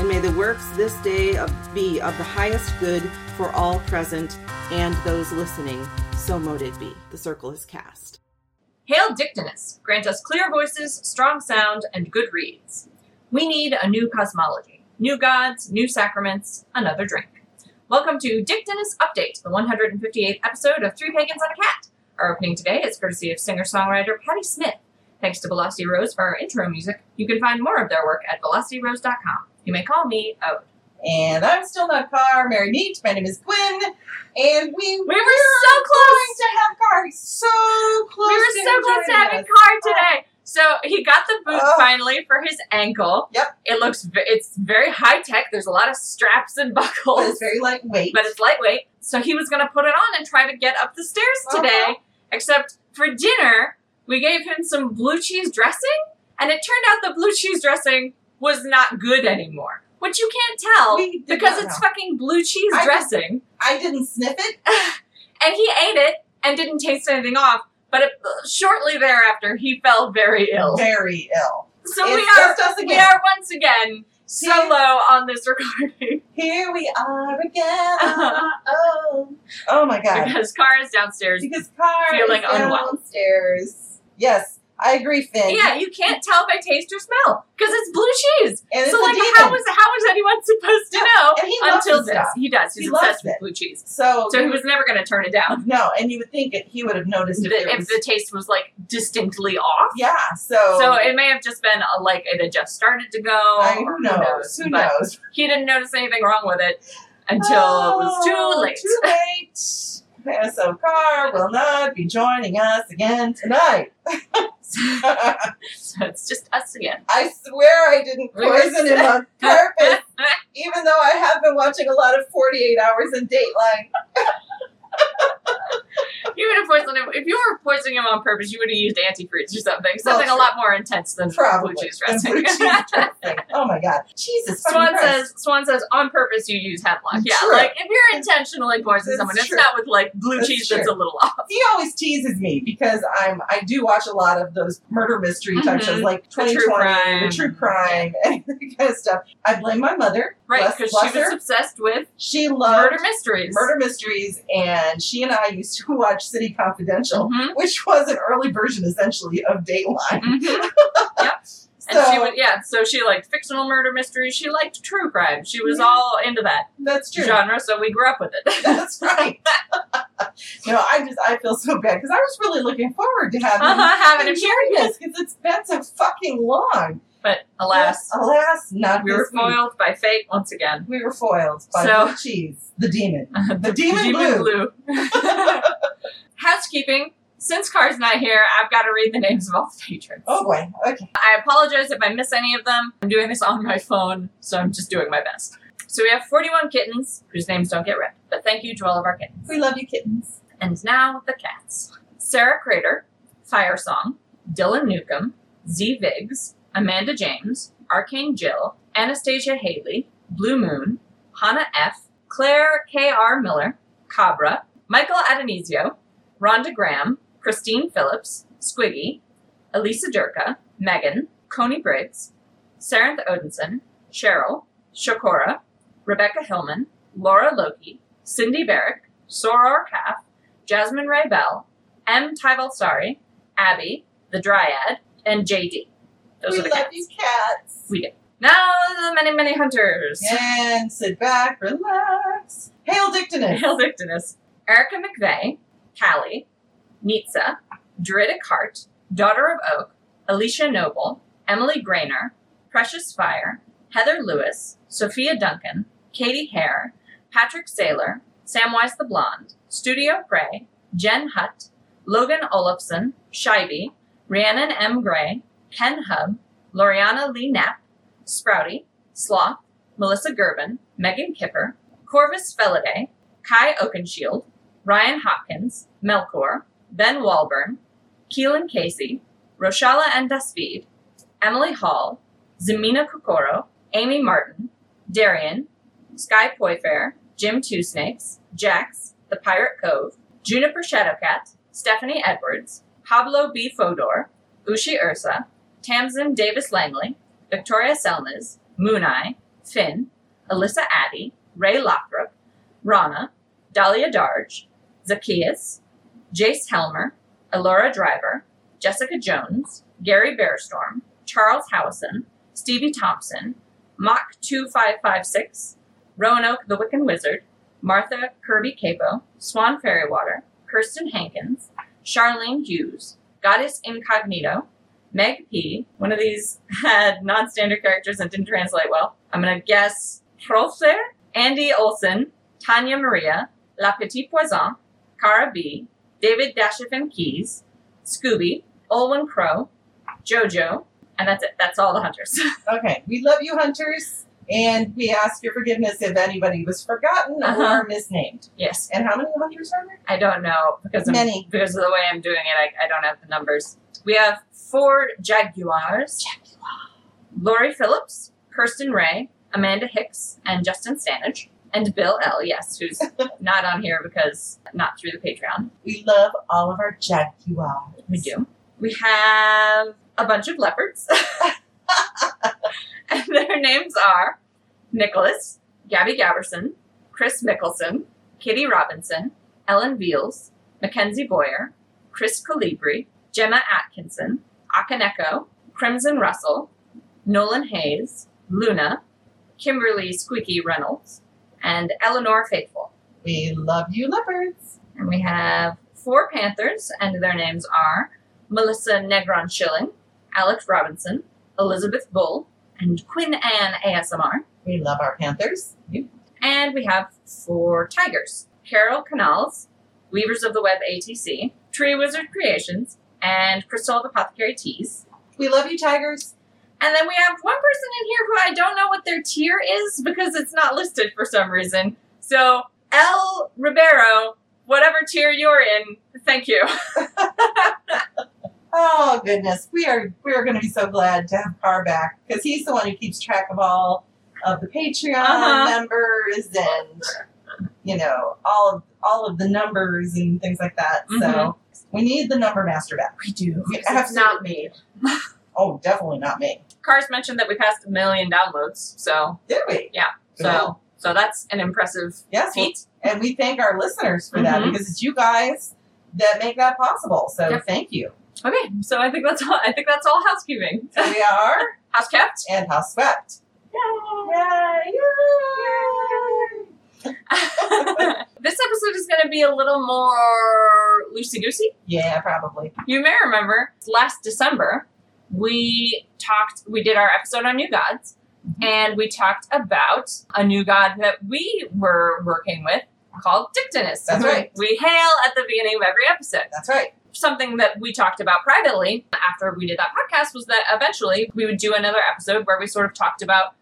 And may the works this day of, be of the highest good for all present and those listening. So mote it be. The circle is cast. Hail Dictinus, grant us clear voices, strong sound, and good reads. We need a new cosmology, new gods, new sacraments, another drink. Welcome to Dictinus Update, the 158th episode of Three Pagans and a Cat. Our opening today is courtesy of singer-songwriter Patti Smith. Thanks to Velocity Rose for our intro music. You can find more of their work at velocityrose.com. You may call me Ode. And I'm still not Car, Merry Meet. My name is Gwen. And we, We were so close! to have Car. So close. We were so close to having us. Card today. So he got the boot Oh. finally for his ankle. Yep. It looks it's very high tech. There's a lot of straps and buckles, But it's very lightweight. but it's lightweight. So he was going to put it on and try to get up the stairs today. Uh-huh. Except for dinner, we gave him some blue cheese dressing, and it turned out the blue cheese dressing was not good anymore. Which you can't tell because it's know. fucking blue cheese I- dressing. I didn't sniff it. and he ate it and didn't taste anything off. But it, shortly thereafter, he fell very ill. Very ill. So we are we are once again solo on this recording Here we are again. oh. oh my God. because Car is downstairs. Because Car Feeling is unwell. downstairs. Yes, I agree, Finn. Yeah, you can't tell by taste or smell because it's blue cheese. And so like, how is how is anyone supposed to No, know and he loves until this stuff. He does. He's He obsessed loves with blue cheese. So, So he was never going to turn it down no, and you would think it, he would have noticed if, if, there was, the taste was like distinctly off. yeah. So, So it may have just been a, like it had just started to go. I, who knows? Who But knows? He didn't notice anything wrong with it until it was too Oh, late. Too late. So Carr will not be joining us again tonight. So it's just us again. I swear I didn't poison him on purpose, even though I have been watching a lot of 48 Hours and Dateline. You would have poisoned him if you were poisoning him on purpose. You would have used antifreeze or something, something a lot more intense than Probably. blue cheese dressing. blue cheese dressing. Oh my god. Jesus. Swan says, Swan says, on purpose you use hemlock. Yeah, True. like if you're intentionally poisoning someone, it's not with like blue That's cheese true. that's a little off. He always teases me because I'm I do watch a lot of those murder mystery type Mhm. shows like The true 2020, crime. the true crime, and that kind of stuff. I blame my mother. Right, because she was obsessed with She loved murder mysteries. murder mysteries, and she and I used to watch City Confidential, Mhm. which was an early version, essentially, of Dateline. Mhm. yep. And So she would, yeah, so she liked fictional murder mysteries. She liked true crime. She was Yeah. all into that that's true. genre, so we grew up with it. That's right. no, I just I feel so bad because I was really looking forward to having uh-huh, having him him here. because it's been so fucking long. But alas, alas, not we were week. foiled by fate once again. We were foiled by So- blue cheese, the demon. the, demon blue. Housekeeping. Since Car's not here, I've got to read the names of all the patrons. Oh boy. Okay. I apologize if I miss any of them. I'm doing this on my phone, so I'm just doing my best. So we have 41 kittens, whose names don't get read, but thank you to all of our kittens. We love you, kittens. And now the cats. Sarah Crater, Fire Song, Dylan Newcomb, Z Viggs, Amanda James, Arcane Jill, Anastasia Haley, Blue Moon, Hannah F., Claire K.R. Miller, Cabra, Michael Adonisio, Rhonda Graham, Christine Phillips, Squiggy, Elisa Durka, Megan, Coney Briggs, Saranth Odinson, Cheryl, Shakora, Rebecca Hillman, Laura Loki, Cindy Barrick, Soror Calf, Jasmine Ray Bell, M. Tyvalsari, Abby, the Dryad, and JD. Those we are the love cats. you, cats. We do. Now the many, many hunters. And sit back, relax. Hail Dictinus. Hail Dictinus. Erica McVeigh, Callie, Nitsa, Druidic Heart, Daughter of Oak, Alicia Noble, Emily Grainer, Precious Fire, Heather Lewis, Sophia Duncan, Katie Hare, Patrick Saylor, Samwise the Blonde, Studio Prey, Jen Hutt, Logan Olafson, Shivey, Rhiannon M. Gray, Ken Hub, Loriana Lee Knapp, Sprouty, Sloth, Melissa Gerben, Megan Kipper, Corvus Felidae, Kai Oakenshield, Ryan Hopkins, Melkor, Ben Walburn, Keelan Casey, Roshala and Dasvid, Emily Hall, Zamina Kokoro, Amy Martin, Darian, Sky Poyfair, Jim Two Snakes, Jax, The Pirate Cove, Juniper Shadowcat, Stephanie Edwards, Pablo B. Fodor, Ushi Ursa, Tamsin Davis Langley, Victoria Selmas, Mooneye, Finn, Alyssa Addy, Ray Lothrop, Rana, Dahlia Darge, Zacchaeus, Jace Helmer, Elora Driver, Jessica Jones, Gary Bearstorm, Charles Howison, Stevie Thompson, Mach 2556, Roanoke the Wiccan Wizard, Martha Kirby Capo, Swan Fairywater, Kirsten Hankins, Charlene Hughes, Goddess Incognito, Meg P. One of these had non standard characters and didn't translate well. I'm going to guess Trolser, Andy Olson, Tanya Maria, La Petite Poison, Cara B., David Dashifin Keys, Scooby, Olwen Crow, JoJo, and that's it. That's all the hunters. Okay, we love you, hunters, and we ask your forgiveness if anybody was forgotten Uh-huh. or misnamed. yes. And how many hunters are there? I don't know because I'm, Many. because of the way I'm doing it. I, I don't have the numbers. We have four Jaguars. Lori Phillips, Kirsten Ray, Amanda Hicks, and Justin Stanage. And Bill L, yes, who's not on here because not through the Patreon. We love all of our Jaguars. We do. We have a bunch of leopards. and their names are Nicholas, Gabby Gaberson, Chris Mickelson, Kitty Robinson, Ellen Veals, Mackenzie Boyer, Chris Calibri, Gemma Atkinson, Akaneko, Crimson Russell, Nolan Hayes, Luna, Kimberly Squeaky Reynolds, and Eleanor Faithful. We love you, leopards. And we have four Panthers, and their names are Melissa Negron Schilling, Alex Robinson, Elizabeth Bull, and Quinn Anne ASMR. We love our Panthers. And we have four Tigers Carol Canals, Weavers of the Web ATC, Tree Wizard Creations, and Crystal of Apothecary Teas. We love you, Tigers. And then we have one person in here who I don't know what their tier is because it's not listed for some reason. So, L. Ribeiro, whatever tier you're in, thank you. Oh goodness, we are we are going to be so glad to have Carr back because he's the one who keeps track of all of the Patreon Uh-huh. members and you know all of all of the numbers and things like that. So Mhm. We need the number master back. We do. We It's not me. Oh, definitely not me. Cars mentioned that we passed a million downloads, so Did we? Yeah. so so that's an impressive yes, well, feat. and we thank our listeners for that Mhm. because it's you guys that make that possible. So Yep. thank you. Okay, so I think that's all. I think that's all housekeeping. So we are House kept. and house swept. Yay! Yay! this episode is going to be a little more loosey goosey. Yeah, probably. You may remember last December we talked. We did our episode on new gods, mm-hmm. and we talked about a new god that we were working with called Dictinus. That's right. We hail at the beginning of every episode. That's right. something that we talked about privately after we did that podcast was that eventually we would do another episode where we sort of talked about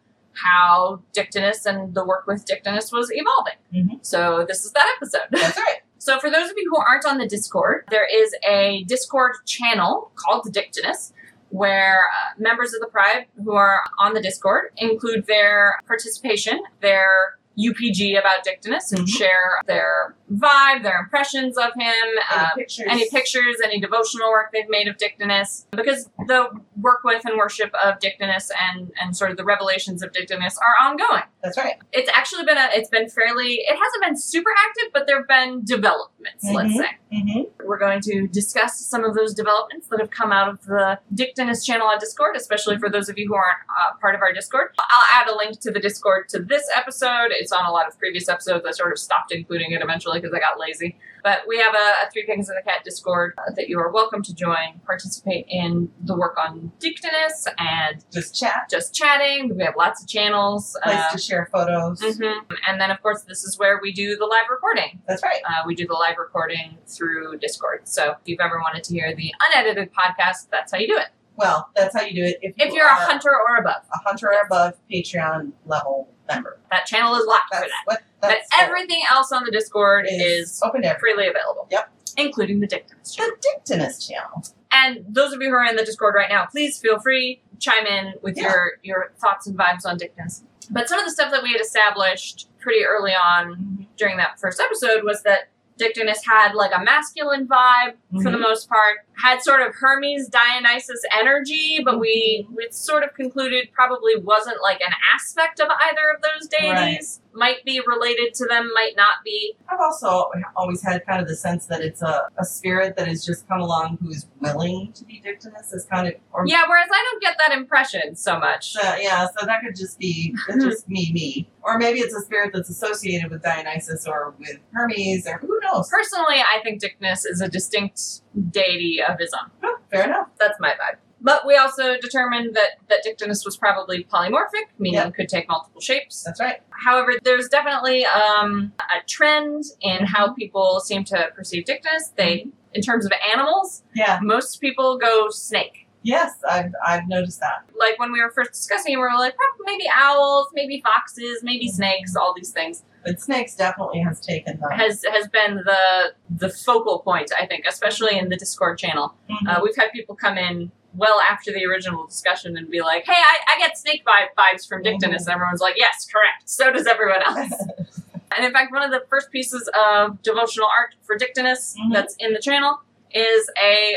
how Dictinus and the work with Dictinus was evolving. Mhm. So this is that episode. That's right. So for those of you who aren't on the Discord, there is a Discord channel called Dictinus where uh, members of the Pride who are on the Discord include their participation, their UPG about Dictinus, and Mhm. share their vibe, their impressions of him, Any uh, pictures? any pictures, any devotional work they've made of Dictinus, because the work with and worship of Dictinus and and sort of the revelations of Dictinus are ongoing. That's right. It's actually been a it's been fairly it hasn't been super active, but there've been developments. Let's Mhm. say Mm-hmm. we're going to discuss some of those developments that have come out of the Dictinus channel on Discord, especially for those of you who aren't uh, part of our Discord. I'll add a link to the Discord to this episode. It's on a lot of previous episodes. I sort of stopped including it eventually because I got lazy. But we have a, a Three Pagans and a Cat Discord uh, that you are welcome to join, participate in the work on Dictinus, and Just chat. just chatting. We have lots of channels. Place Uh, to share photos. mhm. And then, of course, this is where we do the live recording. That's right. Uh, we do the live recording through Discord. So if you've ever wanted to hear the unedited podcast, that's how you do it. Well, that's how you do it. If, you If you're a hunter or above. a hunter or above Patreon level member. That channel is locked for that. what. But That's everything else on the Discord is, is open freely available. Yep. Including the Dictinus channel. The Dictinus channel. And those of you who are in the Discord right now, please feel free chime in with Yeah. your your thoughts and vibes on Dictinus. But some of the stuff that we had established pretty early on during that first episode was that Dictinus had like a masculine vibe for the Mhm. most part, had sort of Hermes Dionysus energy, but we we sort of concluded probably wasn't like an aspect of either of those deities. Might be related to them, might not be. I've also always had kind of the sense that it's a, a spirit that has just come along who's willing to be Dictinus is kind of or Yeah, whereas I don't get that impression so much. So, yeah, so that could just be just me, me, or maybe it's a spirit that's associated with Dionysus or with Hermes, or who knows. Personally, I think Dictinus is a distinct deity of his own. Huh, Fair enough. That's my vibe. But we also determined that, that Dictinus was probably polymorphic, meaning Yep. could take multiple shapes. That's right. However, there's definitely um, a trend in how people seem to perceive Dictinus. They, in terms of animals, Yeah. most people go snake. Yes, I've I've noticed that. Like when we were first discussing, it, we were like, "Oh, maybe owls, maybe foxes, maybe snakes, all these things. But snakes definitely has taken the. has has been the the focal point, I think, especially in the Discord channel. Mhm. Uh, we've had people come in well after the original discussion and be like, "Hey, I, I get snake vibe vibes from Dictinus," and everyone's like, "Yes, correct. So does everyone else." and in fact, one of the first pieces of devotional art for Dictinus Mhm. that's in the channel is a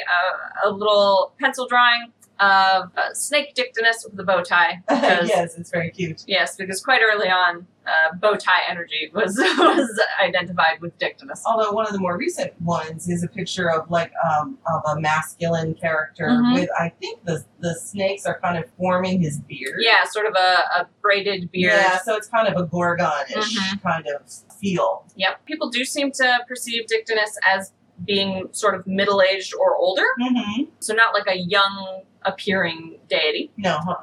a, a little pencil drawing of uh, snake Dictinus with a bow tie. Because yes, it's very cute. Yes, because quite early on, uh, bow tie energy was was identified with Dictinus. Although one of the more recent ones is a picture of like um, of a masculine character Mhm. with I think the the snakes are kind of forming his beard. Yeah, sort of a, a braided beard. Yeah, so it's kind of a Gorgon-ish Mhm. kind of feel. Yep. People do seem to perceive Dictinus as being sort of middle aged or older, Mm-hmm. so not like a young appearing deity. No, huh?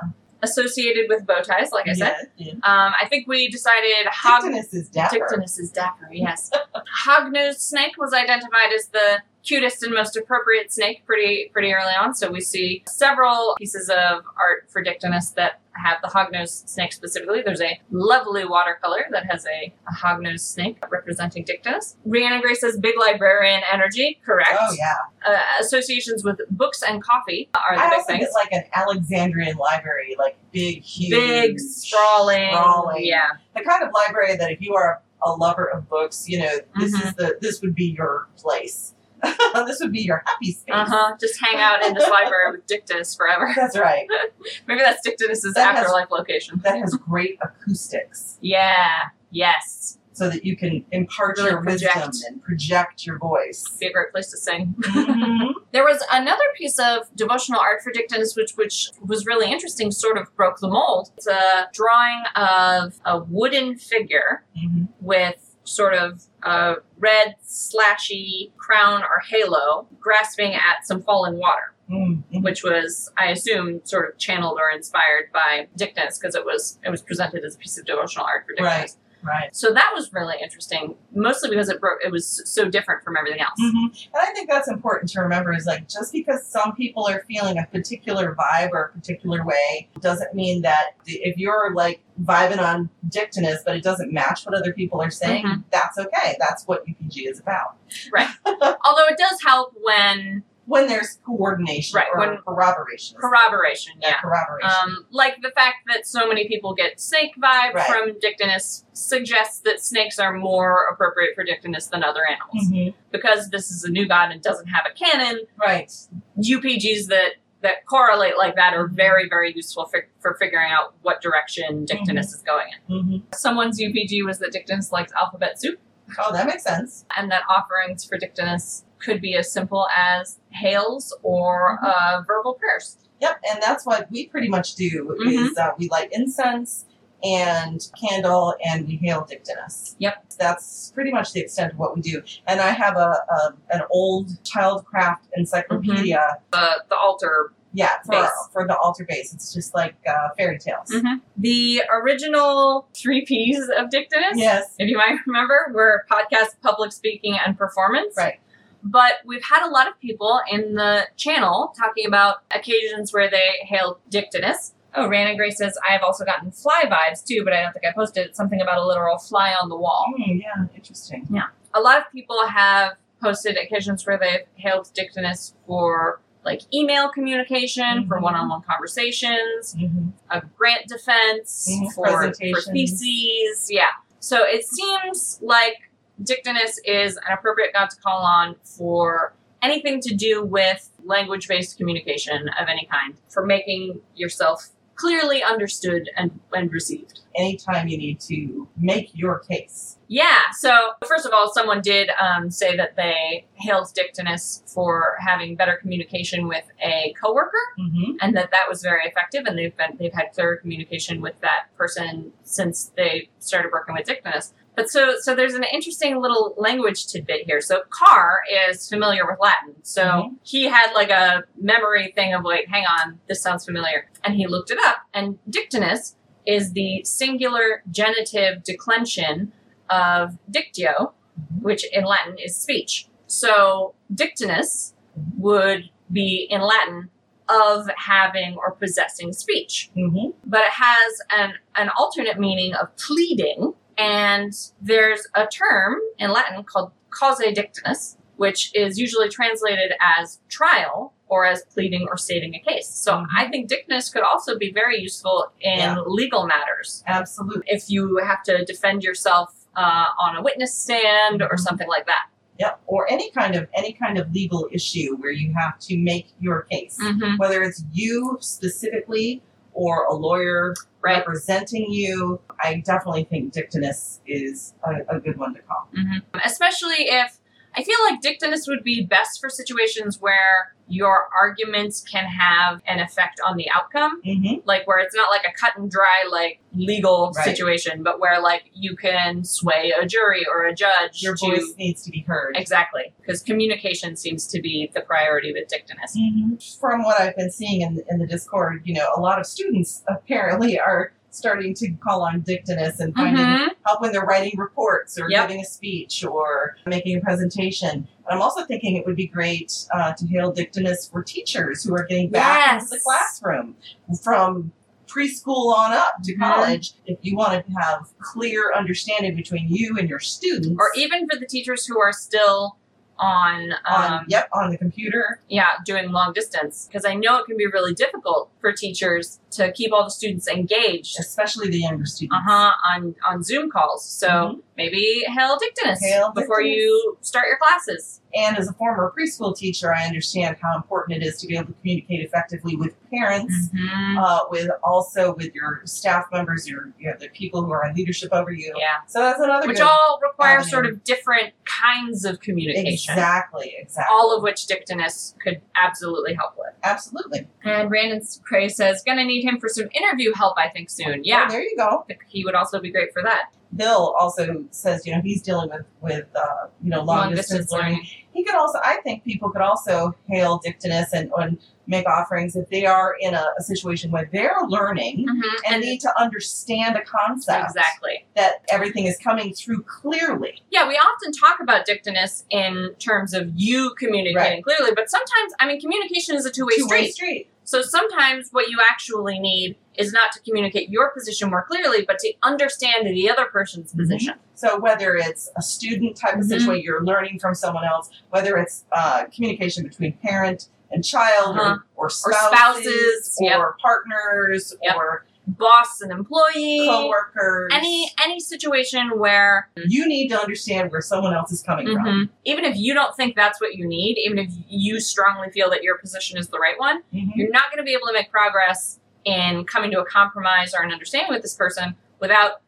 Associated with bow ties, like I said. Yeah, yeah. Um, I think we decided Hog. Dapper. Dictinus is dapper, yes. Hog-nosed snake was identified as the cutest and most appropriate snake pretty pretty early on. So we see several pieces of art for Dictinus that have the hog-nosed snake specifically. There's a lovely watercolor that has a, a hog-nosed snake representing Dictinus. Rhiannon Gray says big librarian energy, correct. Oh yeah. Uh, associations with books and coffee are the I big things. get like an Alexandrian library, like big, huge, Big, sprawling, sprawling. yeah. The kind of library that if you are a lover of books, you know, this Mhm. is the this would be your place. this would be your happy space. Uh huh. Just hang out in this library with Dictinus forever. That's right. Maybe that's Dictinus's That has- afterlife location. That has great acoustics, Yeah. Yes. so that you can impart Really your wisdom and project your voice. Be a great place to sing. Mhm. There was another piece of devotional art for Dictinus, which which was really interesting. Sort of broke the mold. It's a drawing of a wooden figure Mhm. with sort of a red slashy crown or halo grasping at some fallen water. Mhm. which was, I assume, sort of channeled or inspired by Dictinus because it was it was presented as a piece of devotional art for Dictinus. Right. Right. So that was really interesting, mostly because it broke. It was so different from everything else. hmm And I think that's important to remember is like just because some people are feeling a particular vibe or a particular way doesn't mean that if you're like vibing on Dictinus but it doesn't match what other people are saying, Mhm. that's okay. That's what UPG is about. Right. Although it does help when When there's coordination Right, or when- corroboration. corroboration. Yeah, Yeah. corroboration. Um, like the fact that so many people get snake vibe Right. from Dictinus suggests that snakes are more appropriate for Dictinus than other animals. Mhm. Because this is a new god and doesn't have a canon, Right. UPGs that that correlate like that are very very useful for, for figuring out what direction Dictinus is going in. hmm Someone's UPG was that Dictinus likes alphabet soup, Oh, that makes sense. and that offerings for Dictinus could be as simple as hails or uh, verbal prayers. Yep, and that's what we pretty much do Mhm. is uh, we light incense and candle and we hail Dictinus. Yep. That's pretty much the extent of what we do. And I have a, a an old childcraft encyclopedia. The the altar. Yeah, for, Base. for the altar base. It's just like uh, fairy tales. Mhm. The original three P's of Dictinus, Yes. if you might remember, were podcast, public speaking, and performance. Right. But we've had a lot of people in the channel talking about occasions where they hailed Dictinus. Oh, Rana Gray says, I have also gotten fly vibes too, but I don't think I posted. Something about a literal fly on the wall. Hmm, yeah, interesting. Yeah. A lot of people have posted occasions where they've hailed Dictinus for like email communication, for Mhm. one on one conversations, hmm a grant defense, Mhm, for, for theses. Yeah. So it seems like Dictinus is an appropriate god to call on for anything to do with language based communication of any kind, for making yourself clearly understood and, and received. Anytime you need to make your case. Yeah, so first of all, someone did um, say that they hailed Dictinus for having better communication with a coworker, Mm-hmm. and that that was very effective, and they've been they've had clear communication with that person since they started working with Dictinus. But so so there's an interesting little language tidbit here. So Carr is familiar with Latin, so Mhm. he had like a memory thing of like, hang on, this sounds familiar, and he looked it up, and Dictinus is the singular genitive declension of dictio, which in Latin is speech. So dictinus would be in Latin of having or possessing speech. Mm-hmm. But it has an, an alternate meaning of pleading, and there's a term in Latin called cause dictinus, which is usually translated as trial or as pleading or stating a case. So Mhm. I think dictinus could also be very useful in Yeah. legal matters Absolutely. if you have to defend yourself uh, on a witness stand or Mhm. something like that. Yep. Or any kind of any kind of legal issue where you have to make your case, Mm-hmm. whether it's you specifically or a lawyer Right. representing you. I definitely think dictinus is a, a good one to call. Mm-hmm. Especially if I feel like dictinus would be best for situations where your arguments can have an effect on the outcome. Mm-hmm. Like where it's not like a cut and dry like legal Right. situation, but where like you can sway a jury or a judge Your to voice needs to be heard. exactly because communication seems to be the priority with dictinus. Mhm. From what I've been seeing in, in the Discord, you know, a lot of students apparently are starting to call on dictinus and finding Mhm. help when they're writing reports or Yep. giving a speech or making a presentation. And I'm also thinking it would be great uh, to hail dictinus for teachers who are getting back into the classroom from preschool on up to Mhm. college. If you want to have clear understanding between you and your students, Or even for the teachers who are still on um, on yep on the computer, yeah, doing long distance because I know it can be really difficult for teachers to keep all the students engaged. especially the younger students. Uh huh. On on Zoom calls, so Mhm. maybe hail Dictinus Hail before Dictinus. you start your classes. And as a former preschool teacher, I understand how important it is to be able to communicate effectively with parents, Mm-hmm. uh, with also with your staff members, your you know, the people who are in leadership over you. Yeah, So that's another which all require avenue. sort of different kinds of communication. exactly, exactly. All of which Dictinus could absolutely help with. absolutely. And Brandon Cray says, "Gonna need him for some interview help, I think soon." Yeah, Oh, there you go. He would also be great for that. Bill also says, you know, he's dealing with with uh, you know long, distance, learning. He could also, I think, people could also hail Dictinus and, and make offerings if they are in a, a situation where they're learning Mhm. and need to understand a concept. exactly. That everything is coming through clearly. Yeah, we often talk about dictinus in terms of you communicating clearly, but sometimes, I mean, communication is a two-way Two-way street. street. So sometimes what you actually need is not to communicate your position more clearly, but to understand the other person's Mhm. position. So whether it's a student type of Mhm. situation, you're learning from someone else, whether it's uh, communication between parent and child, Uh-huh. or, or spouses, spouses, yep. or partners, Yep. or Boss and employee, coworkers, any any situation where you need to understand where someone else is coming from. Mhm. even if you don't think that's what you need, even if you strongly feel that your position is the right one, Mhm. you're not going to be able to make progress in coming to a compromise or an understanding with this person without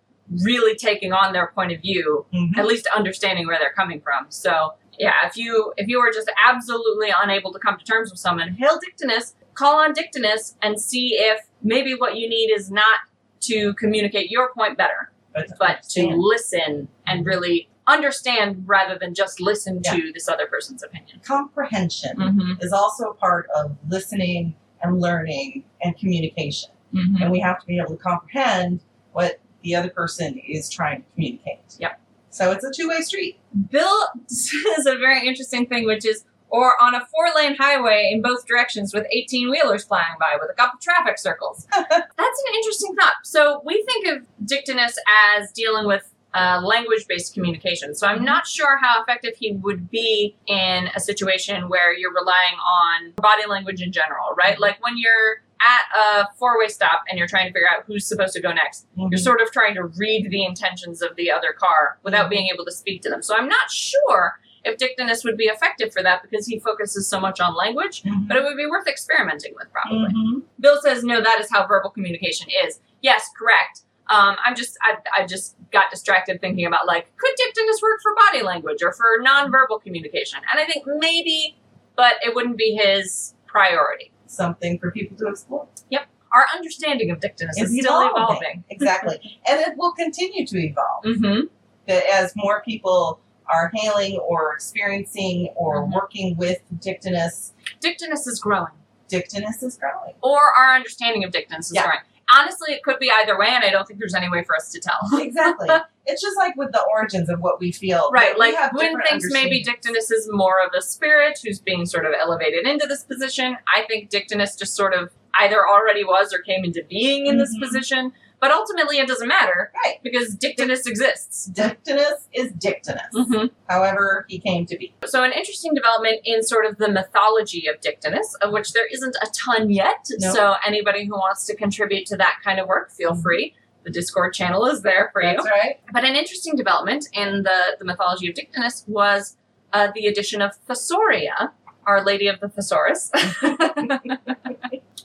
really taking on their point of view Mhm. at least understanding where they're coming from so yeah if you if you are just absolutely unable to come to terms with someone hail dictinus call on dictinus and see if maybe what you need is not to communicate your point better But, to but to listen and really understand rather than just listen Yeah. to this other person's opinion comprehension mm-hmm. is also a part of listening and learning and communication. Mm-hmm. And we have to be able to comprehend what the other person is trying to communicate. Yep. So it's a two way street. Bill says a very interesting thing, which is Or on a four lane highway in both directions with 18 wheelers flying by with a couple traffic circles. That's an interesting thought. So we think of dictinus as dealing with uh, language based communication. So I'm not sure how effective he would be in a situation where you're relying on body language in general, right? Like when you're at a four way stop and you're trying to figure out who's supposed to go next, you're sort of trying to read the intentions of the other car without being able to speak to them. So I'm not sure if dictinus would be effective for that because he focuses so much on language, Mhm. but it would be worth experimenting with probably. Mhm. Bill says, no, that is how verbal communication is. Yes, correct. Um, I'm just, I, I just got distracted thinking about like, could dictinus work for body language or for nonverbal communication? And I think maybe, but it wouldn't be his priority. Something for people to explore. Yep our understanding of dictinus is It's still evolving. evolving. Exactly. and it will continue to evolve. Mm-hmm. As more people are hailing or experiencing or Mhm. working with dictinus, Dictinus is growing, dictinus is growing. or our understanding of dictinus is Yeah. growing. Honestly, it could be either way, and I don't think there's any way for us to tell. exactly. It's just like with the origins of what we feel. Right, we like different thinks maybe. Dictinus is more of a spirit who's being sort of elevated into this position. I think Dictinus just sort of either already was or came into being in this Mhm. position. But ultimately, it doesn't matter Right. because Dictinus exists. Dictinus is dictinus. Mhm. However, he came to be. So, an interesting development in sort of the mythology of Dictinus, of which there isn't a ton yet. No. So, anybody who wants to contribute to that kind of work, feel Mhm. free. The Discord channel is there for you. That's right. But an interesting development in the, the mythology of Dictinus was uh, the addition of Thesauria, Our Lady of the Thesaurus,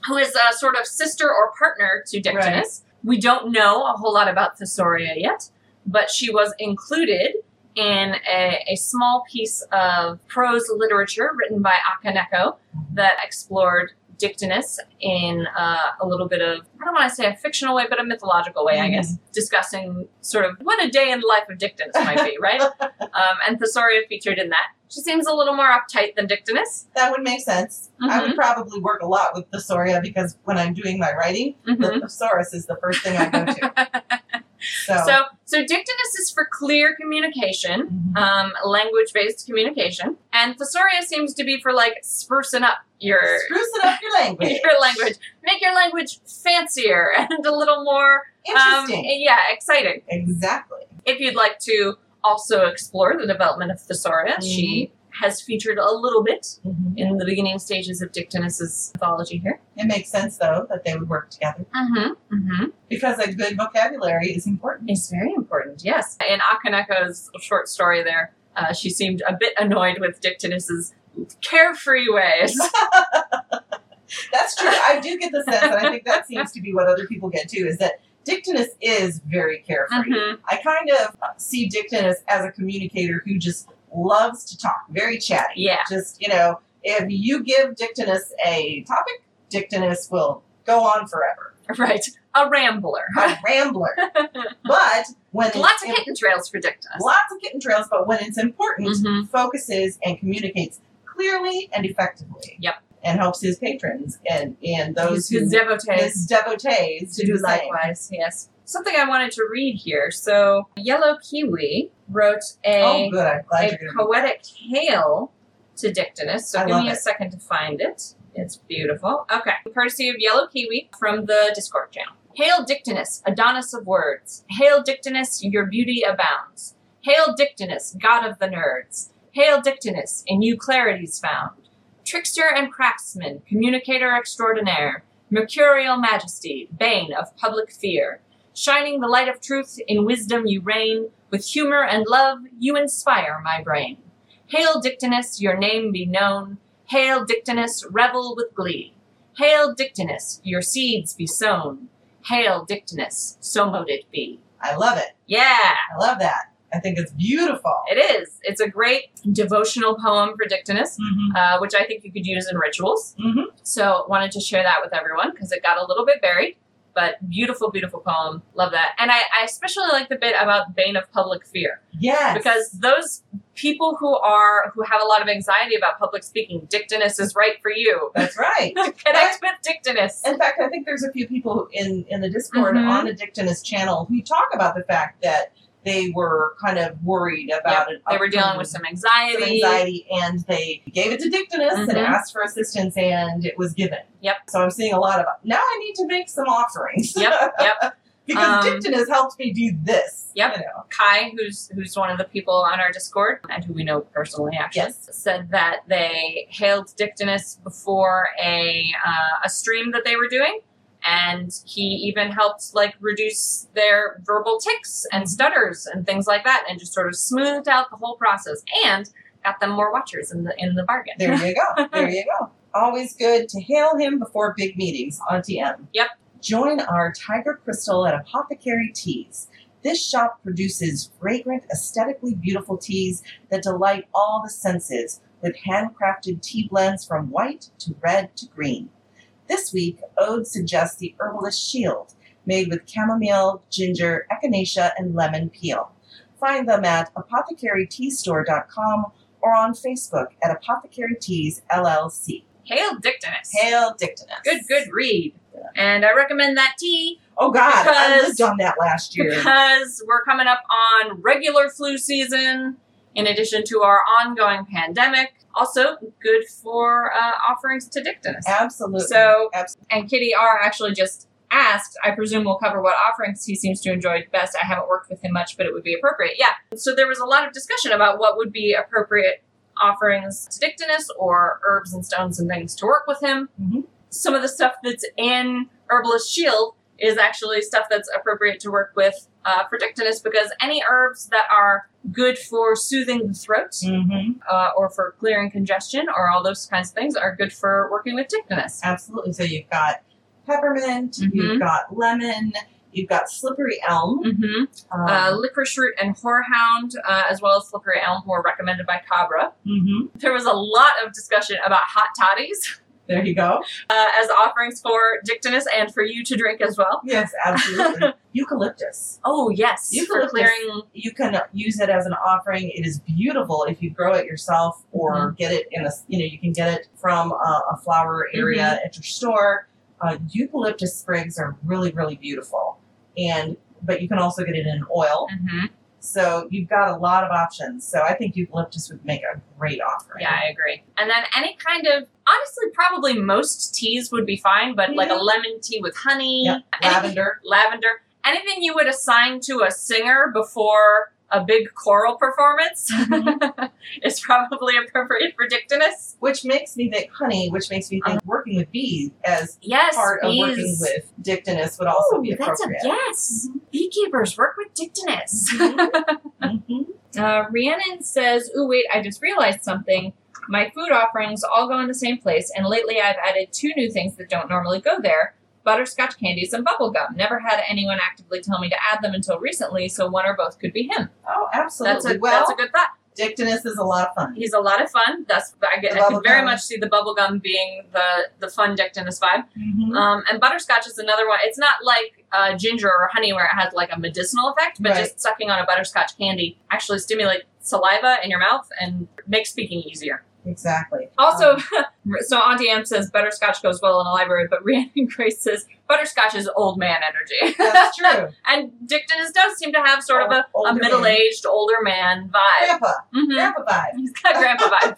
who is a sort of sister or partner to Dictinus. We don't know a whole lot about Thesauria yet, but she was included in a, a small piece of prose literature written by Akaneko that explored Dictinus in uh, a little bit of, I don't want to say a fictional way, but a mythological way, I Mhm. guess, discussing sort of what a day in the life of Dictinus might be, right? um, and Thesauria featured in that. She seems a little more uptight than Dictinus. That would make sense. I Mm-hmm. would probably work a lot with Thesauria because when I'm doing my writing, Mhm. the thesaurus is the first thing I go to. So, So, so Dictinus is for clear communication, Mhm. um, language-based communication, and Thesauria seems to be for like sprucing up your sprucing up your language. your language, make your language fancier and a little more um, Interesting. yeah, exciting. exactly. If you'd like to also explore the development of Thesauria, she has featured a little bit in the beginning stages of Dictinus's mythology here. It makes sense though that they would work together Mm-hmm. Mm-hmm. because a good vocabulary is important. It's very important, yes. In Akaneko's short story there, uh, she seemed a bit annoyed with Dictinus's carefree ways. That's true. I do get the sense, and I think that seems to be what other people get too, is that Dictinus is very carefree. Mhm. I kind of see Dictinus as a communicator who just loves to talk, very chatty. Yeah. Just, you know, if you give Dictinus a topic, Dictinus will go on forever. Right. A rambler. A rambler. But when Lots of kitten trails for Dictinus. lots of kitten trails, but when it's important, Mhm. focuses and communicates clearly and effectively. Yep. And helps his patrons and, and those His, his who, devotees. his devotees to do the same. likewise, yes. Something I wanted to read here. So, Yellow Kiwi wrote a, Oh, good. I'm glad a poetic hail to Dictinus. So, I give me a it. second to find it. It's beautiful. Okay. Courtesy of Yellow Kiwi from the Discord channel. Hail Dictinus, Adonis of words. Hail Dictinus, your beauty abounds. Hail Dictinus, god of the nerds. Hail Dictinus, in you clarity's found. Trickster and craftsman, communicator extraordinaire, mercurial majesty, bane of public fear. Shining the light of truth, in wisdom you reign, with humor and love you inspire my brain. Hail Dictinus, your name be known. Hail Dictinus, revel with glee. Hail Dictinus, your seeds be sown. Hail Dictinus, so mote it be. I love it. Yeah, I love that. I think it's beautiful. it is. It's a great devotional poem for Dictinus, Mhm. uh, which I think you could use in rituals. Mhm. So wanted to share that with everyone because it got a little bit buried. But beautiful, beautiful poem. Love that. And I, I especially like the bit about bane of public fear. Yes. because those people who are who have a lot of anxiety about public speaking, Dictinus is right for you. that's right. Connect with Dictinus. In fact, I think there's a few people in, in the Discord Mhm. on the Dictinus channel who talk about the fact that they were kind of worried about it. They were dealing with some anxiety. some anxiety, and they gave it to Dictinus and Mhm. asked for assistance, and it was given. Yep. So I'm seeing a lot of now. I need to make some offerings. Yep, yep. because Um, Dictinus helped me do this. Yep. You know. Kai, who's who's one of the people on our Discord and who we know personally, actually, Yes. said that they hailed Dictinus before a uh, a stream that they were doing, and he even helped like reduce their verbal tics and stutters and things like that, and just sort of smoothed out the whole process and got them more watchers in the in the bargain. There you go. There you go. Always good to hail him before big meetings. Auntie M. Yep. Join our Tiger Crystal at Apothecary Teas. This shop produces fragrant, aesthetically beautiful teas that delight all the senses with handcrafted tea blends from white to red to green. This week, Ode suggests the Herbalist Shield, made with chamomile, ginger, echinacea, and lemon peel. Find them at apothecaryteastore.com or on Facebook at Apothecary Teas LLC. Hail Dictinus. Hail Dictinus. Good, good read. And I recommend that tea Oh God, because, I lived on that last year. because we're coming up on regular flu season in addition to our ongoing pandemic also good for uh, offerings to dictinus Absolutely. So- Absolutely. and kitty r actually just asked i presume we'll cover what offerings he seems to enjoy best i haven't worked with him much but it would be appropriate yeah so there was a lot of discussion about what would be appropriate offerings to dictinus or herbs and stones and things to work with him Mhm. some of the stuff that's in herbalist shield is actually stuff that's appropriate to work with uh, for dictinus because any herbs that are good for soothing the throat Mhm. uh, or for clearing congestion or all those kinds of things are good for working with dictinus. Absolutely. So you've got peppermint, Mhm. you've got lemon, you've got slippery elm. Mm-hmm. Um, Uh, licorice root and horehound, uh, as well as slippery elm, were recommended by Cabra. mhm. There was a lot of discussion about hot toddies There you go. uh, as offerings for dictinus and for you to drink as well. Yes, absolutely. Eucalyptus. Oh yes, for Eucalyptus. clearing. You can use it as an offering. It is beautiful if you grow it yourself or Mm-hmm. get it in a, you know, you can get it from a, a flower area Mm-hmm. at your store. Uh, eucalyptus sprigs are really, really beautiful. And, but you can also get it in oil. Mhm. So you've got a lot of options. So I think eucalyptus would make a great offering. Yeah, I agree. And then any kind of honestly, probably most teas would be fine, but like a lemon tea with honey, Yep. anything- Lavender. lavender, anything you would assign to a singer before a big choral performance is probably appropriate for dictinus. Which makes me think honey, which makes me think working with bees as Yes, part of working with dictinus would also Ooh, be that's a appropriate. yes. Beekeepers work with dictinus. Mhm. uh, Rhiannon says, "Ooh, wait! I just realized something. My food offerings all go in the same place, and lately I've added two new things that don't normally go there: butterscotch candies and bubblegum. Never had anyone actively tell me to add them until recently, so one or both could be him. Oh, absolutely. That's a well, that's a good thought. dictinus is a lot of fun. He's a lot of fun. That's I, get, I can very much see the bubblegum being the the fun dictinus vibe. Mhm. Um, and butterscotch is another one. It's not like uh, ginger or honey where it has like a medicinal effect, but Right. just sucking on a butterscotch candy actually stimulates saliva in your mouth and makes speaking easier. Exactly. Also, Um, so Auntie Am says butterscotch goes well in a library, but Rhiannon Grace says butterscotch is old man energy. that's true. and Dictinus does seem to have sort of a, a man. middle aged, older man vibe. Grandpa. hmm Grandpa vibe. He's got grandpa vibes.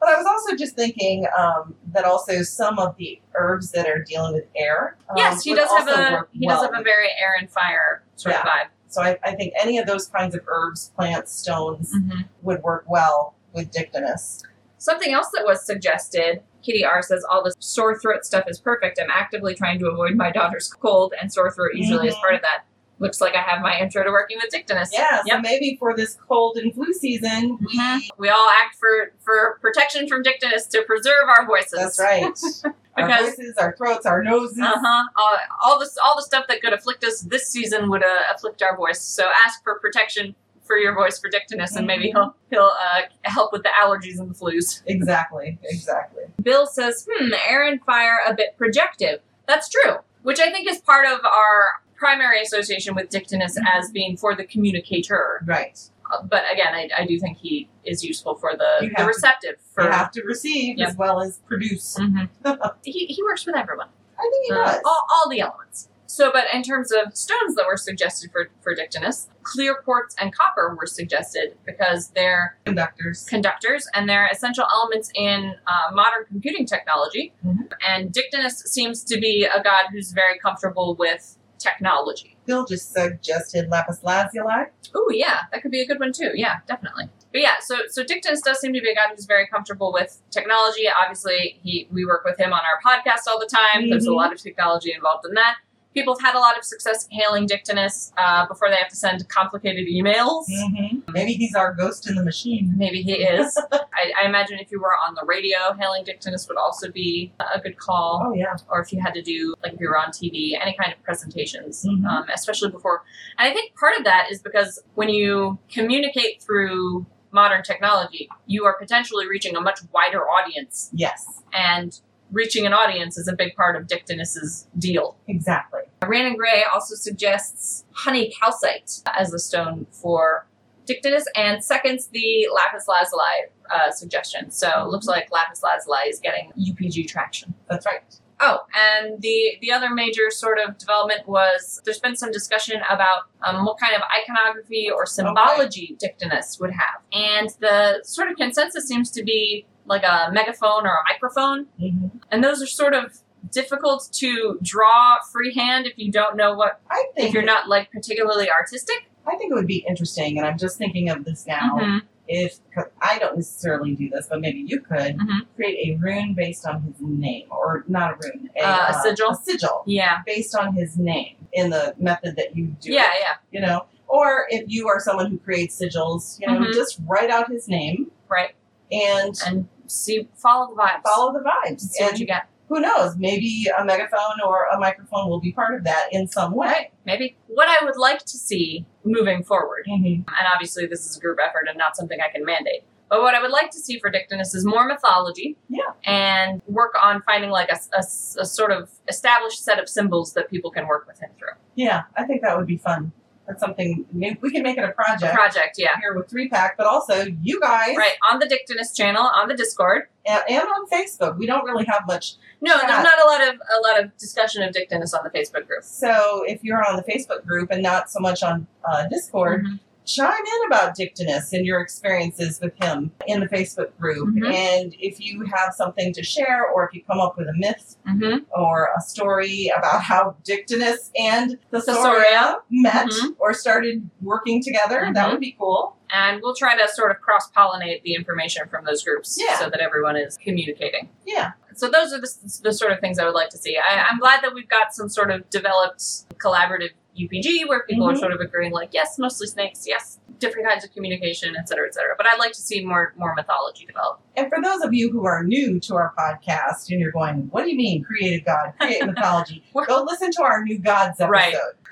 But I was also just thinking um, that also some of the herbs that are dealing with air. um, yes, he does have a he well does have a very air and fire sort of vibe. So I, I think any of those kinds of herbs, plants, stones hmm would work well with dictinus. Something else that was suggested, Kitty R says all the sore throat stuff is perfect. I'm actively trying to avoid my daughter's cold, and sore throat usually is Mhm. part of that. Looks like I have my intro to working with Dictinus. Yeah, so maybe for this cold and flu season, we Mhm. We all act for for protection from Dictinus to preserve our voices. that's right. our Because- voices, our throats, our noses. Uh huh. All, all this, all the stuff that could afflict us this season would uh, afflict our voice. So ask for protection for your voice for Dictinus, and maybe he'll he'll uh, help with the allergies and the flus. Exactly, exactly. Bill says, "Hmm, air and fire a bit projective." That's true, which I think is part of our primary association with Dictinus as being for the communicator. Right. Uh, but again, I, I do think he is useful for the, the have to- receptive. For you have to receive Yep. as well as produce. Mhm. he he works with everyone. I think he Uh, does. all, all the elements. So, but in terms of stones that were suggested for, for Dictinus, clear quartz and copper were suggested because they're Conductors. conductors and they're essential elements in uh, modern computing technology. Mhm. And Dictinus seems to be a god who's very comfortable with technology. Phil just suggested lapis lazuli. Oh yeah, that could be a good one too. Yeah, definitely. But yeah, so so Dictinus does seem to be a god who's very comfortable with technology. Obviously, he we work with him on our podcast all the time. There's a Mhm. lot of technology involved in that. People have had a lot of success hailing Dictinus uh, before they have to send complicated emails. Mm-hmm. Maybe he's our ghost in the machine. Maybe he is. I, I imagine if you were on the radio, hailing Dictinus would also be a good call. Oh yeah. Or if you had to do, like, if you were on TV, any kind of presentations, Mhm. um, especially before. And I think part of that is because when you communicate through modern technology, you are potentially reaching a much wider audience. Yes. And reaching an audience is a big part of Dictinus's deal. Exactly. Rhiannon Gray also suggests honey calcite as the stone for Dictinus and seconds the lapis lazuli uh, suggestion. So it looks like lapis lazuli is getting UPG traction. That's right. Oh, and the the other major sort of development was there's been some discussion about um, what kind of iconography or symbology Dictinus would have, and the sort of consensus seems to be like a megaphone or a microphone, hmm and those are sort of difficult to draw freehand if you don't know what I think if you're not like particularly artistic. I think it would be interesting, and I'm just thinking of this now. Mhm. If I don't necessarily do this, but maybe you could Mhm. create a rune based on his name, or not a rune, a, Uh, a sigil? a sigil Yeah, based on his name in the method that you do. yeah, it, yeah. You know, or if you are someone who creates sigils, you know, Mhm. just write out his name Right, and and see, follow the vibes. follow the vibes. See and what you get. who knows? Maybe a megaphone or a microphone will be part of that in some way. Right, maybe. What I would like to see moving forward Mm-hmm. and obviously this is a group effort and not something I can mandate. But what I would like to see for Dictinus is more mythology, Yeah. and work on finding like a, a- a sort of established set of symbols that people can work with him through. Yeah, I think that would be fun. That's something maybe we can make it a project Project, yeah, here with three pack, but also you guys right on the Dictinus channel on the Discord. and, and on Facebook. We don't really have much, No, Yeah. there's not a lot of a lot of discussion of Dictinus on the Facebook group. so if you're on the Facebook group and not so much on uh, Discord, Mhm. Chime in about Dictinus and your experiences with him in the Facebook group. Mhm. And if you have something to share, or if you come up with a myth Mm-hmm. or a story about how Dictinus and the. Thesaurus met Mhm. or started working together, that Mhm. would be cool. And we'll try to sort of cross pollinate the information from those groups Yeah. so that everyone is communicating. Yeah. So those are the, the sort of things I would like to see. I, I'm glad that we've got some sort of developed collaborative UPG where people are Mhm. sort of agreeing, like, yes, mostly snakes, yes, different kinds of communication, et cetera, et cetera. But I'd like to see more more mythology develop. And for those of you who are new to our podcast and you're going, what do you mean created God, create mythology? Go listen to our new gods episode.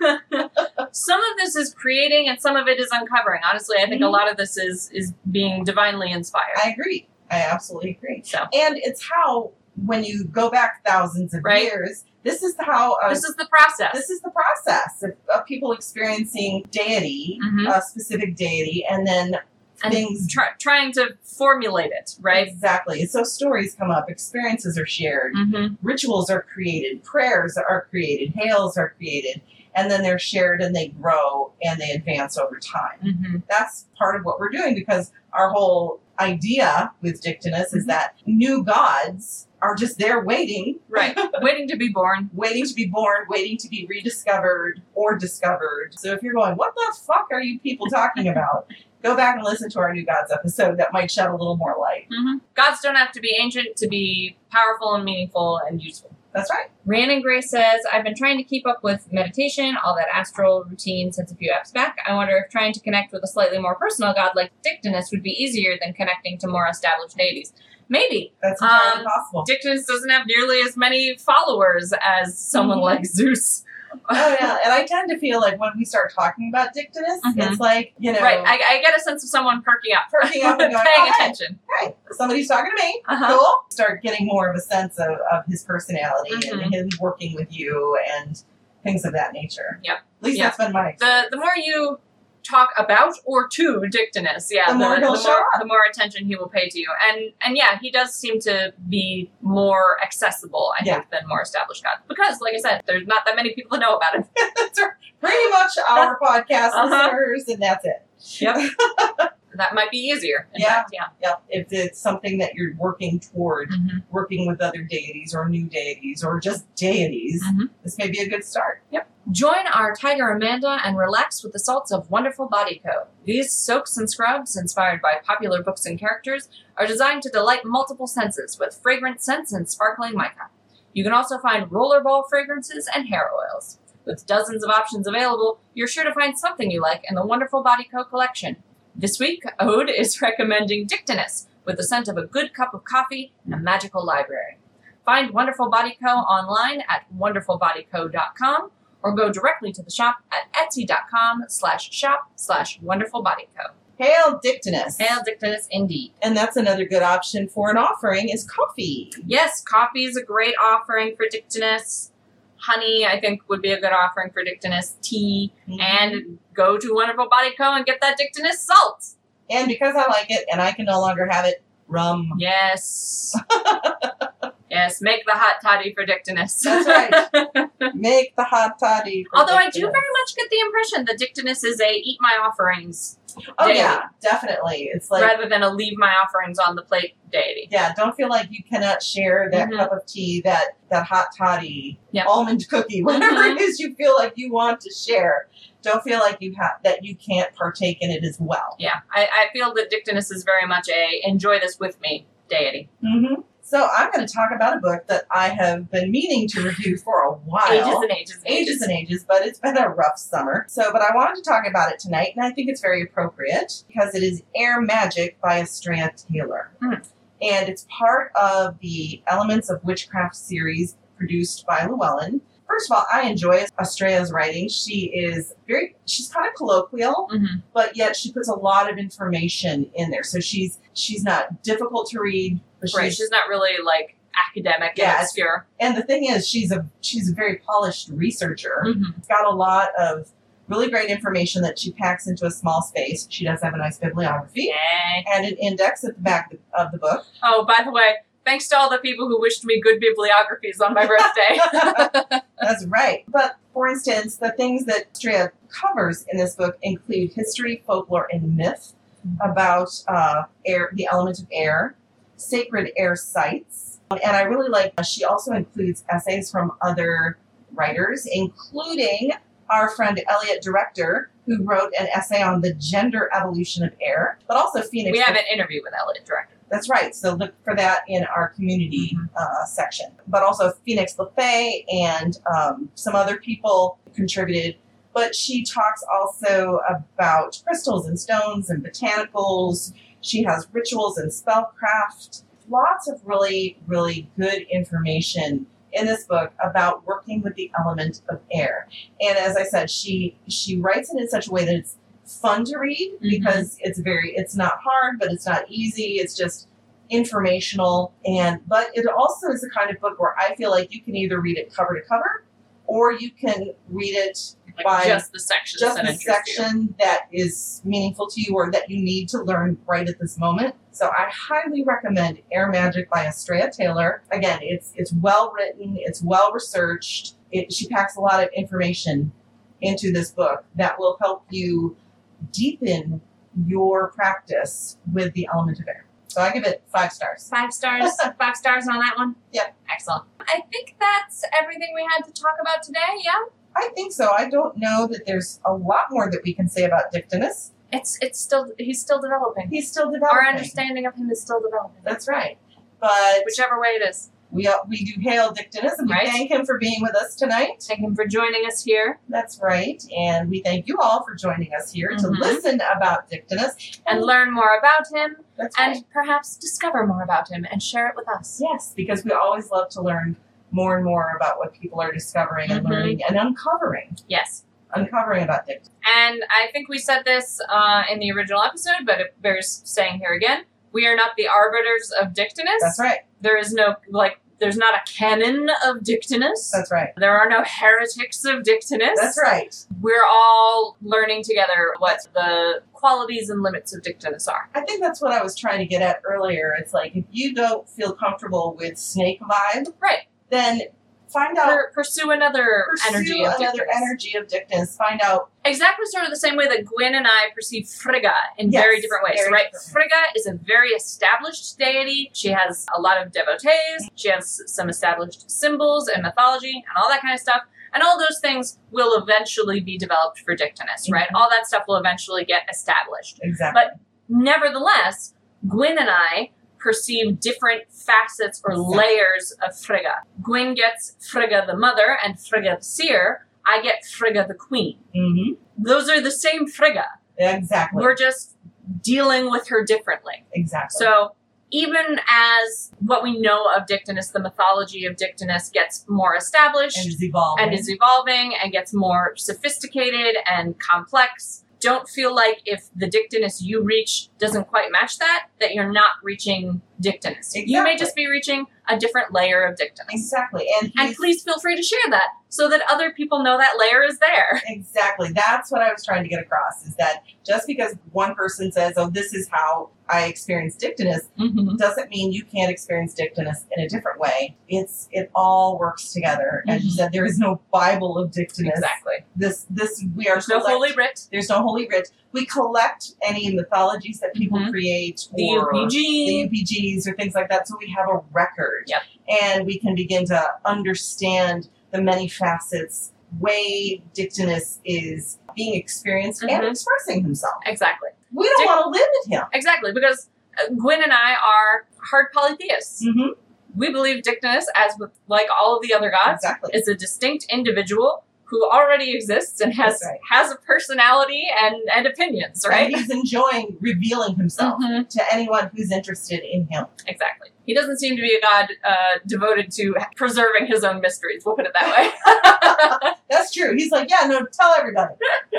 Right. Some of this is creating, and some of it is uncovering. Honestly, I think a Mhm. lot of this is is being divinely inspired. I agree. I absolutely agree. so And it's how, when you go back thousands of Right. years, this is how uh, this is the process. this is the process of, of people experiencing deity, Mhm. a specific deity, and then and things try, trying to formulate it, right? Exactly. So stories come up, experiences are shared, Mm-hmm. rituals are created, prayers are created, hails are created, and then they're shared and they grow and they advance over time. Mm-hmm. That's part of what we're doing because our whole idea with Dictinus is Mhm. that new gods are just there waiting, Right. Waiting to be born. waiting to be born, waiting to be rediscovered or discovered. So if you're going, what the fuck are you people talking about? Go back and listen to our new gods episode. That might shed a little more light. Mm-hmm. Gods don't have to be ancient to be powerful and meaningful and useful. That's right. Rhiannon Gray says, I've been trying to keep up with meditation, all that astral routine since a few apps back. I wonder if trying to connect with a slightly more personal god like Dictinus would be easier than connecting to more established deities. Maybe. That's entirely Um, possible. Dictinus doesn't have nearly as many followers as someone Mhm. like Zeus. Oh yeah, and I tend to feel like when we start talking about Dictinus, Mhm. it's like you know, Right. I, I get a sense of someone perking up. Perking up and going, paying "Oh, attention. hey, somebody's talking to me. Uh-huh. Cool. Start getting more of a sense of, of his personality Mhm. and him working with you and things of that nature. Yep. At least Yep. that's been my the the more you talk about or to Dictinus, yeah, The more the more, the more attention he will pay to you. And and yeah, he does seem to be more accessible, I Yeah. think, than more established gods. Because, like I said, there's not that many people that know about him. That's. Pretty much our podcast Uh-huh. listeners, and that's it. Yep. that might be easier. In Yeah. fact, yeah. Yep. If it's something that you're working toward, Mhm. working with other deities or new deities or just deities, Mhm. this may be a good start. Join our Tiger Amanda and relax with the salts of Wonderful Body Co. These soaks and scrubs, inspired by popular books and characters, are designed to delight multiple senses with fragrant scents and sparkling mica. You can also find rollerball fragrances and hair oils. With dozens of options available, you're sure to find something you like in the Wonderful Body Co. collection. This week, Ode is recommending Dictinus with the scent of a good cup of coffee and a magical library. Find Wonderful Body Co. online at wonderfulbodyco.com or go directly to the shop at etsy.com slash shop slash wonderfulbodyco. Hail Dictinus. Hail Dictinus indeed. And that's another good option for an offering is coffee. Yes, coffee is a great offering for Dictinus. Honey, I think, would be a good offering for Dictinus. Tea. Mm-hmm. And go to Wonderful Body Co. and get that Dictinus salt. And because I like it and I can no longer have it, rum. Yes. yes, make the hot toddy for Dictinus. That's right. Make the hot toddy. for Although I do very much get the impression that Dictinus is a eat my offerings Oh daily. yeah, definitely. It's like rather than a leave my offerings on the plate deity. yeah, don't feel like you cannot share that Mhm. cup of tea, that that hot toddy, Yep. almond cookie, whatever Mhm. it is you feel like you want to share. Don't feel like you have that you can't partake in it as well. Yeah, I, I feel that Dictinus is very much a enjoy this with me deity. Mm-hmm. So I'm going to talk about a book that I have been meaning to review for a while. Ages and ages and ages ages. and ages, but it's been a rough summer. So, but I wanted to talk about it tonight, and I think it's very appropriate because it is Air Magic by Astrea Taylor. Hmm. And it's part of the Elements of Witchcraft series produced by Llewellyn. First of all, I enjoy Astrea's writing. She is very, she's kind of colloquial, Mhm. but yet she puts a lot of information in there. So she's she's not difficult to read, but Right, she's she's not really like academic Yeah, and it's- and the thing is, she's a she's a very polished researcher. Mhm. It's got a lot of really great information that she packs into a small space. She does have a nice bibliography Yay. and an index at the back of the book. Oh, by the way, thanks to all the people who wished me good bibliographies on my birthday. That's right. But for instance, the things that Astrea covers in this book include history, folklore, and myth about uh, air, the element of air, sacred air sites, and I really like. uh, She also includes essays from other writers, including our friend Elliot Director, who wrote an essay on the gender evolution of air, but also Phoenix. we have an interview with Elliot Director. That's right. So look for that in our community uh, section. But also Phoenix LeFae and um, some other people contributed. But she talks also about crystals and stones and botanicals. She has rituals and spellcraft. Lots of really, really good information in this book about working with the element of air. And as I said, she she writes it in such a way that it's fun to read Mhm. because it's very it's not hard, but it's not easy. It's just informational and but it also is a kind of book where I feel like you can either read it cover to cover or you can read it Like By just the sections just that the interest you. section that is meaningful to you or that you need to learn right at this moment. So I highly recommend Air Magic by Astrea Taylor. Again, it's it's well written, it's well researched. It, she packs a lot of information into this book that will help you deepen your practice with the element of air. So I give it five stars. Five stars. five stars on that one. Yep. Excellent. I think that's everything we had to talk about today. Yeah. I think so. I don't know that there's a lot more that we can say about Dictinus. It's it's still he's still developing. He's still developing. Our understanding of him is still developing. That's right. But Whichever way it is. We uh, we do hail Dictinus and we Right. thank him for being with us tonight. Thank him for joining us here That's right. And we thank you all for joining us here to Mhm. listen about Dictinus. and learn more about him That's right. and perhaps discover more about him and share it with us. Yes, because we always love to learn more and more about what people are discovering and Mhm. learning and uncovering. Yes. Uncovering about Dictinus. And I think we said this uh, in the original episode, but it bears saying here again. We are not the arbiters of Dictinus. That's right. There is no like there's not a canon of Dictinus. That's right. there are no heretics of Dictinus. That's right. We're all learning together what the qualities and limits of Dictinus are. I think that's what I was trying to get at earlier. It's like if you don't feel comfortable with snake vibe, Right. then find out. Pur- pursue another Pursue energy of another energy of Dictinus. Find out Exactly sort of the same way that Gwyn and I perceive Frigga in Yes, very different ways, very right? different. Frigga is a very established deity. She has a lot of devotees. She has some established symbols and mythology and all that kind of stuff. And all those things will eventually be developed for Dictinus, right? Mhm. All that stuff will eventually get established. exactly. But nevertheless, Gwyn and I perceive different facets or layers of Frigga. Gwyn gets Frigga the mother and Frigga the seer. I get Frigga the queen. hmm Those are the same Frigga. Exactly. We're just dealing with her differently. exactly. So even as what we know of Dictinus, the mythology of Dictinus gets more established and is evolving. and is evolving and gets more sophisticated and complex. Don't feel like if the Dictinus you reach doesn't quite match that, that you're not reaching Dictinus. You may just be reaching a different layer of Dictinus. exactly. And And please feel free to share that so that other people know that layer is there. Exactly. That's what I was trying to get across is that just because one person says, oh, this is how I experience Dictinus, Mm-hmm. doesn't mean you can't experience Dictinus in a different way. It's it all works together. As you Mhm. said, there is no Bible of Dictinus. Exactly. This this we are There's no holy writ. There's no holy writ. We collect any mythologies that people Mhm. create The or UPG. the UPGs or things like that, so we have a record. Yep. And we can begin to understand the many facets, way Dictinus is being experienced and Mhm. expressing himself. Exactly. We don't Dic- want to limit him. Exactly. Because uh, Gwyn and I are hard polytheists. Mm-hmm. We believe Dictinus, as with like all of the other gods, Exactly. is a distinct individual who already exists and has right. has a personality and, and opinions, right? And he's enjoying revealing himself Mhm. to anyone who's interested in him. Exactly. He doesn't seem to be a god uh, devoted to preserving his own mysteries. We'll put it that way. That's true. He's like, yeah, no, tell everybody.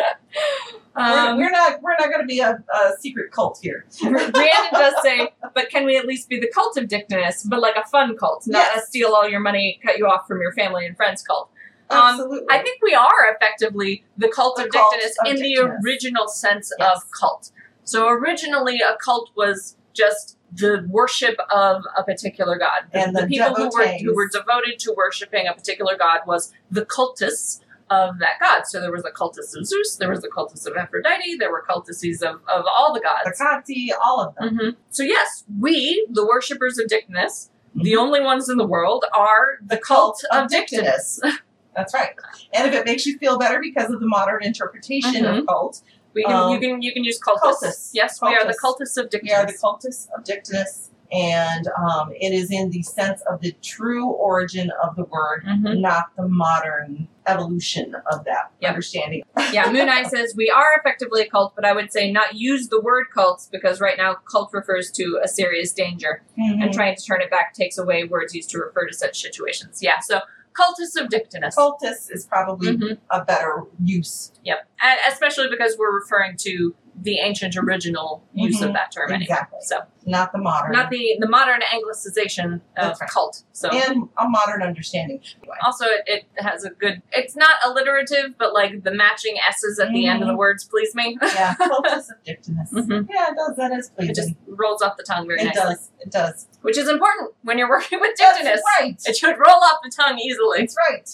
We're, um, we're not we're not going to be a, a secret cult here. Brianna does say, but can we at least be the cult of Dictinus, but like a fun cult, not Yes. a steal all your money, cut you off from your family and friends cult? Um, Absolutely. I think we are effectively the cult The of cult Dictinus of in the original sense Yes. of cult. So originally, a cult was just the worship of a particular god. The, And the people who were who were devoted to worshiping a particular god was the cultists of that god. So there was a cultist of Zeus, there was the cultist of Aphrodite, there were cultists of, of all the gods. Bacati, all of them. hmm So yes, we, the worshippers of Dictinus, the Mhm. only ones in the world, are the, cult, of Dictinus. That's right. And if it makes you feel better because of the modern interpretation Mhm. of cult, We can, Um, you can you can use cultists. cultists. Yes, we are the Cultists. cultists of Dictinus. we are the cultists of Dictinus, and um, it is in the sense of the true origin of the word, Mhm. not the modern evolution of that Yep. understanding. yeah, Moon Eye says we are effectively a cult, but I would say not use the word cults because right now cult refers to a serious danger, Mm-hmm. and trying to turn it back takes away words used to refer to such situations. Yeah, so cultists of Dictinus. Cultist is probably Mhm. a better use. Yep, and especially because we're referring to the ancient original use of Mhm. that term. Anyway. Exactly. So Not the modern. not the the modern anglicization of right. cult. So and a modern understanding. also it, it has a good. It's not alliterative, but like the matching s's at the end of the words please me. Yeah, cultist of Dictinus. Mhm. Yeah, it does. That is pleasing. It just rolls off the tongue very nicely. It nicely, does. It does. which is important when you're working with That's right. It should roll off the tongue easily. That's right.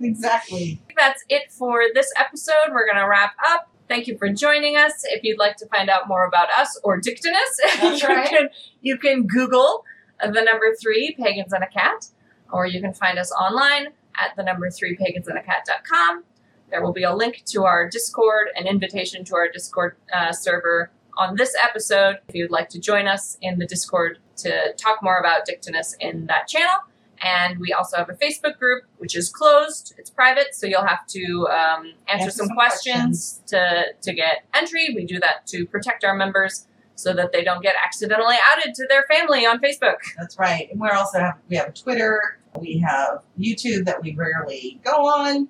Exactly. That's it for this episode. We're going to wrap up. Thank you for joining us. If you'd like to find out more about us or Dictinus, you, right. can, you can Google the number three, Pagans and a Cat, or you can find us online at the number three, pagansandAcat.com. There will be a link to our Discord, an invitation to our Discord uh, server on this episode if you'd like to join us in the Discord to talk more about Dictinus in that channel. And we also have a Facebook group, which is closed. It's private, so you'll have to um, answer, Answer some, some questions, to to get entry. We do that to protect our members so that they don't get accidentally added to their family on Facebook. That's right. And we're also have we have Twitter. We have YouTube that we rarely go on,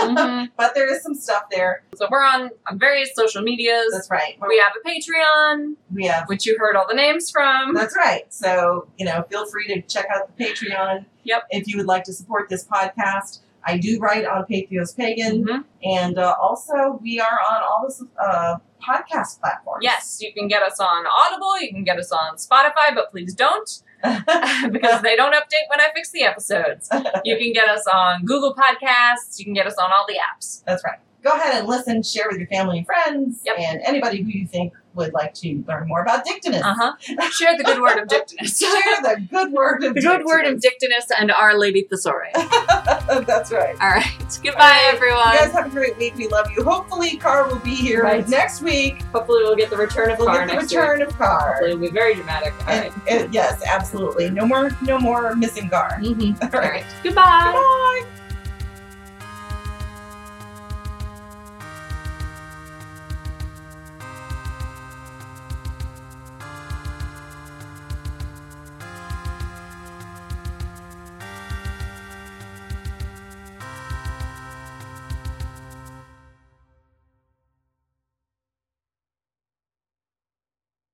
Mhm. but there is some stuff there. So we're on various social medias. That's right. We have a Patreon, We have which you heard all the names from. That's right. So, you know, feel free to check out the Patreon. Yep. If you would like to support this podcast. I do write on Patheos Pagan, Mhm. and uh, also we are on all the uh, podcast platforms. Yes, you can get us on Audible, you can get us on Spotify, but please don't because they don't update when I fix the episodes. You can get us on Google Podcasts, you can get us on all the apps. That's right. Go ahead and listen, share with your family and friends, Yep. and anybody who you think would like to learn more about Dictinus. Uh huh. Share the good word of Dictinus. Share the good word of the good word of Dictinus. Dictinus and Our Lady Thesaurus. That's right. All right. Goodbye, You everyone. You guys have a great week. We love you. Hopefully, Car will be here Right. next week. Hopefully, we'll get the return of We'll Car get the next return week. of Car. Hopefully, it'll be very dramatic. All And- right. and- yes, absolutely. No more, no more missing Gar. Mm-hmm. All All right. right. Goodbye. Bye.